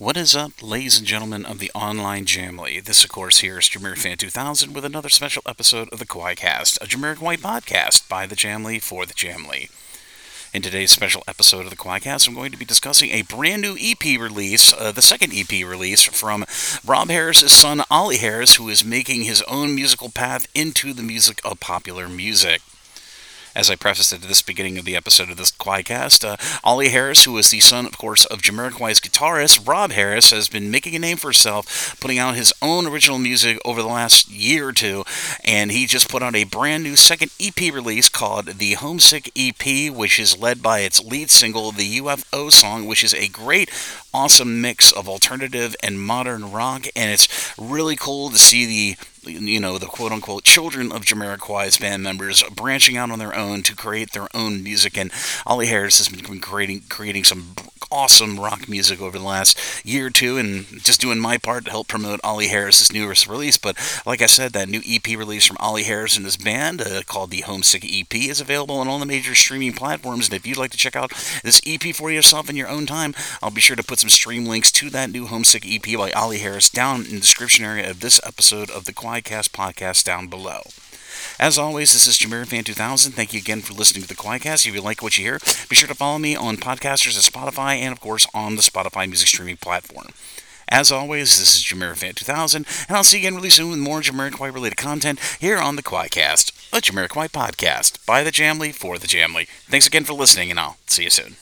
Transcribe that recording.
What is up, ladies and gentlemen of the online Jamily? This, of course, here is Jameer Fan 2000 with another special episode of the QUAICast, a Jamiroquai podcast by the Jamily for the Jamily. In today's special episode of the QUAICast, I'm going to be discussing a brand new EP release, uh, the second EP release from Rob Harris's son Oli Harris, who is making his own musical path into the music of popular music. As I prefaced it at this beginning of the episode of this QUAICast, uh, Oli Harris, who is the son, of course, of Jamiroquai's guitarist Rob Harris, has been making a name for himself, putting out his own original music over the last year or two, and he just put out a brand new second EP release called the Homesick EP, which is led by its lead single, the UFO song, which is a great, awesome mix of alternative and modern rock, and it's really cool to see the you know, the quote unquote children of Jamiroquai's band members branching out on their own to create their own music. And Oli Harris has been creating creating some awesome rock music over the last year or two, and just doing my part to help promote Oli Harris's newest release. But like I said, that new EP release from Oli Harris and his band uh, called the Homesick EP is available on all the major streaming platforms. And if you'd like to check out this EP for yourself in your own time, I'll be sure to put some stream links to that new Homesick EP by Oli Harris down in the description area of this episode of the QUAICast podcast down below. As always, this is Jameer Fan 2000. Thank you again for listening to the QUAICast. If you like what you hear, be sure to follow me on podcasters at Spotify and, of course, on the Spotify music streaming platform. As always, this is Jameer Fan 2000, and I'll see you again really soon with more Jamiroquai related content here on the QUAICast, a Jamiroquai podcast by the Jamily for the Jamily. Thanks again for listening, and I'll see you soon.